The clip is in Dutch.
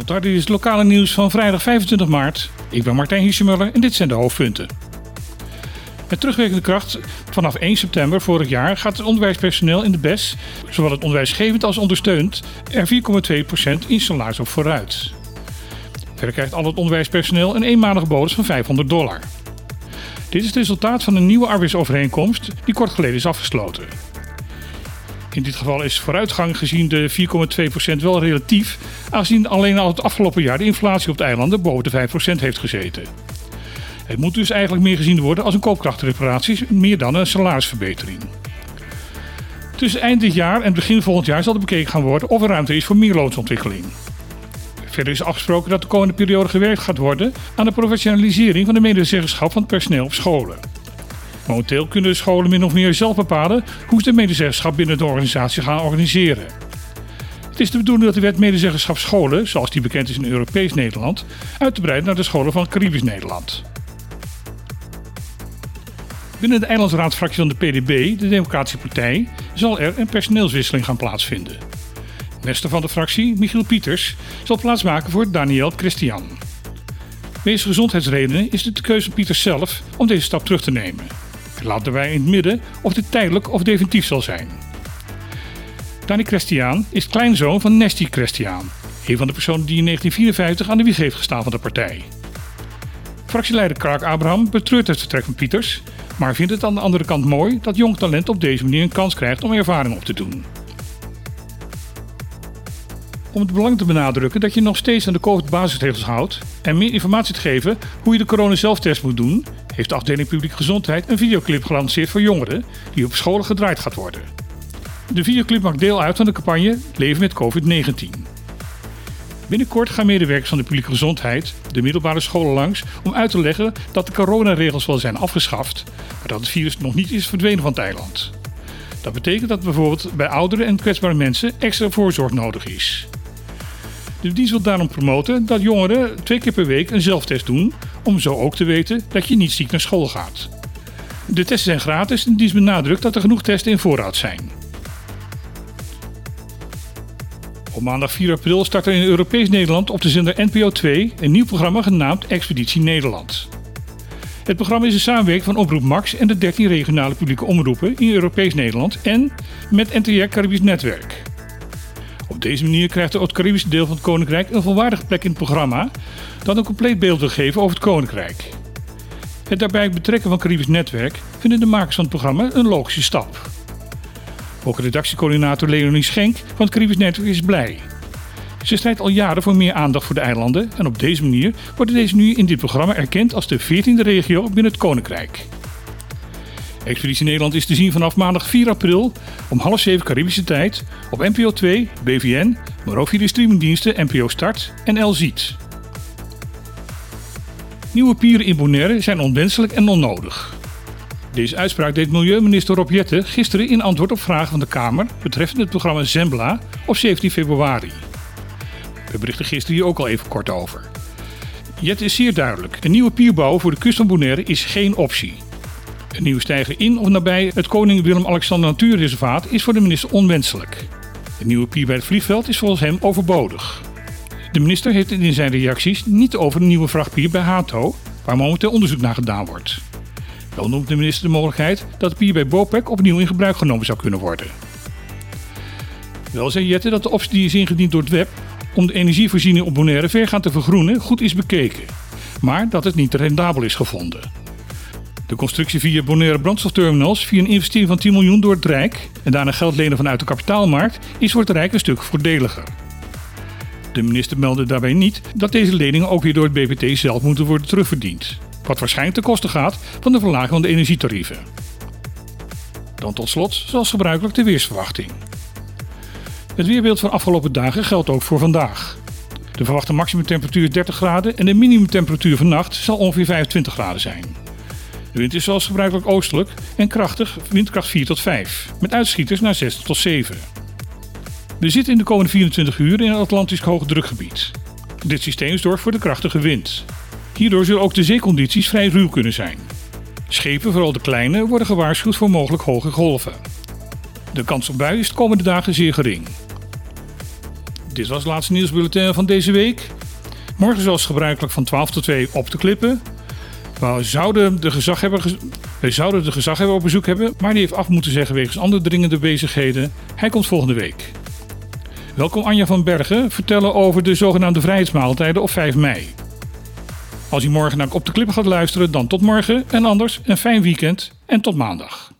Goedendag, dit is het lokale nieuws van vrijdag 25 maart. Ik ben Martijn Hiesemuller en dit zijn de hoofdpunten. Met terugwerkende kracht vanaf 1 september vorig jaar gaat het onderwijspersoneel in de BES, zowel het onderwijsgevend als ondersteund, er 4,2% in salaris op vooruit. Verder krijgt al het onderwijspersoneel een eenmalige bonus van 500 dollar. Dit is het resultaat van een nieuwe arbeidsovereenkomst die kort geleden is afgesloten. In dit geval is vooruitgang gezien de 4,2% wel relatief, aangezien alleen al het afgelopen jaar de inflatie op de eilanden boven de 5% heeft gezeten. Het moet dus eigenlijk meer gezien worden als een koopkrachtreparatie, meer dan een salarisverbetering. Tussen eind dit jaar en begin volgend jaar zal er bekeken gaan worden of er ruimte is voor meer loonsontwikkeling. Verder is afgesproken dat de komende periode gewerkt gaat worden aan de professionalisering van de medezeggenschap van het personeel op scholen. Momenteel kunnen de scholen min of meer zelf bepalen hoe ze de medezeggenschap binnen de organisatie gaan organiseren. Het is de bedoeling dat de wet medezeggenschap scholen, zoals die bekend is in Europees Nederland, uit te breiden naar de scholen van Caribisch Nederland. Binnen de eilandsraadsfractie van de PDB, de Democratische Partij, zal er een personeelswisseling gaan plaatsvinden. Meester van de fractie, Michiel Pieters, zal plaatsmaken voor Daniel Christian. Wegens gezondheidsredenen is het de keuze van Pieters zelf om deze stap terug te nemen. Laat daarbij in het midden of dit tijdelijk of definitief zal zijn. Dani Christian is kleinzoon van Nesty Christian, een van de personen die in 1954 aan de wieg heeft gestaan van de partij. Fractieleider Kraak Abraham betreurt het vertrek van Pieters, maar vindt het aan de andere kant mooi dat jong talent op deze manier een kans krijgt om ervaring op te doen. Om het belang te benadrukken dat je nog steeds aan de COVID-basisregels houdt en meer informatie te geven hoe je de corona-zelftest moet doen, heeft de afdeling Publieke Gezondheid een videoclip gelanceerd voor jongeren die op scholen gedraaid gaat worden. De videoclip maakt deel uit van de campagne Leven met COVID-19. Binnenkort gaan medewerkers van de publieke gezondheid de middelbare scholen langs om uit te leggen dat de coronaregels wel zijn afgeschaft, maar dat het virus nog niet is verdwenen van het eiland. Dat betekent dat bijvoorbeeld bij oudere en kwetsbare mensen extra voorzorg nodig is. De dienst wil daarom promoten dat jongeren twee keer per week een zelftest doen, om zo ook te weten dat je niet ziek naar school gaat. De testen zijn gratis en de dienst benadrukt dat er genoeg testen in voorraad zijn. Op maandag 4 april start er in Europees Nederland op de zender NPO 2 een nieuw programma genaamd Expeditie Nederland. Het programma is een samenwerking van Omroep Max en de 13 regionale publieke omroepen in Europees Nederland en met NTR Caribisch Netwerk. Op deze manier krijgt het Caribische deel van het Koninkrijk een volwaardige plek in het programma dat een compleet beeld wil geven over het Koninkrijk. Het daarbij betrekken van Caribisch Netwerk vinden de makers van het programma een logische stap. Ook redactiecoördinator Leonie Schenk van het Caribisch Netwerk is blij. Ze strijdt al jaren voor meer aandacht voor de eilanden en op deze manier wordt deze nu in dit programma erkend als de 14e regio binnen het Koninkrijk. Expeditie Nederland is te zien vanaf maandag 4 april om half 7 Caribische tijd op NPO 2, BVN, maar ook via de streamingdiensten NPO Start en El Ziet. Nieuwe pieren in Bonaire zijn onwenselijk en onnodig. Deze uitspraak deed milieuminister Rob Jette gisteren in antwoord op vragen van de Kamer betreffende het programma Zembla op 17 februari. We berichten gisteren hier ook al even kort over. Jette is zeer duidelijk. Een nieuwe pierbouw voor de kust van Bonaire is geen optie. Een nieuwe stijger in of nabij het Koning Willem-Alexander Natuurreservaat is voor de minister onwenselijk. Een nieuwe pier bij het vliegveld is volgens hem overbodig. De minister heeft het in zijn reacties niet over een nieuwe vrachtpier bij Hato, waar momenteel onderzoek naar gedaan wordt. Wel noemt de minister de mogelijkheid dat de pier bij Bopec opnieuw in gebruik genomen zou kunnen worden. Wel zei Jette dat de optie die is ingediend door het web om de energievoorziening op Bonaire vergaand te vergroenen goed is bekeken, maar dat het niet rendabel is gevonden. De constructie via Bonaire brandstofterminals via een investering van 10 miljoen door het Rijk en daarna geld lenen vanuit de kapitaalmarkt is voor het Rijk een stuk voordeliger. De minister meldde daarbij niet dat deze leningen ook weer door het BPT zelf moeten worden terugverdiend, wat waarschijnlijk ten koste gaat van de verlaging van de energietarieven. Dan tot slot, zoals gebruikelijk, de weersverwachting. Het weerbeeld van afgelopen dagen geldt ook voor vandaag. De verwachte maximumtemperatuur is 30 graden en de minimumtemperatuur vannacht zal ongeveer 25 graden zijn. De wind is zoals gebruikelijk oostelijk en krachtig, windkracht 4 tot 5, met uitschieters naar 6 tot 7. We zitten in de komende 24 uur in een Atlantisch hoogdrukgebied. Dit systeem zorgt voor de krachtige wind. Hierdoor zullen ook de zeecondities vrij ruw kunnen zijn. Schepen, vooral de kleine, worden gewaarschuwd voor mogelijk hoge golven. De kans op buien is de komende dagen zeer gering. dit was het laatste nieuwsbulletin van deze week. Morgen zoals gebruikelijk van 12 tot 2 op de klippen. We zouden de gezaghebber, we zouden de gezaghebber op bezoek hebben, maar die heeft af moeten zeggen wegens andere dringende bezigheden. Hij komt volgende week. Welkom Anja van Bergen vertellen over de zogenaamde vrijheidsmaaltijden op 5 mei. Als u morgen naar Op de Klippen gaat luisteren, dan tot morgen en anders een fijn weekend en tot maandag.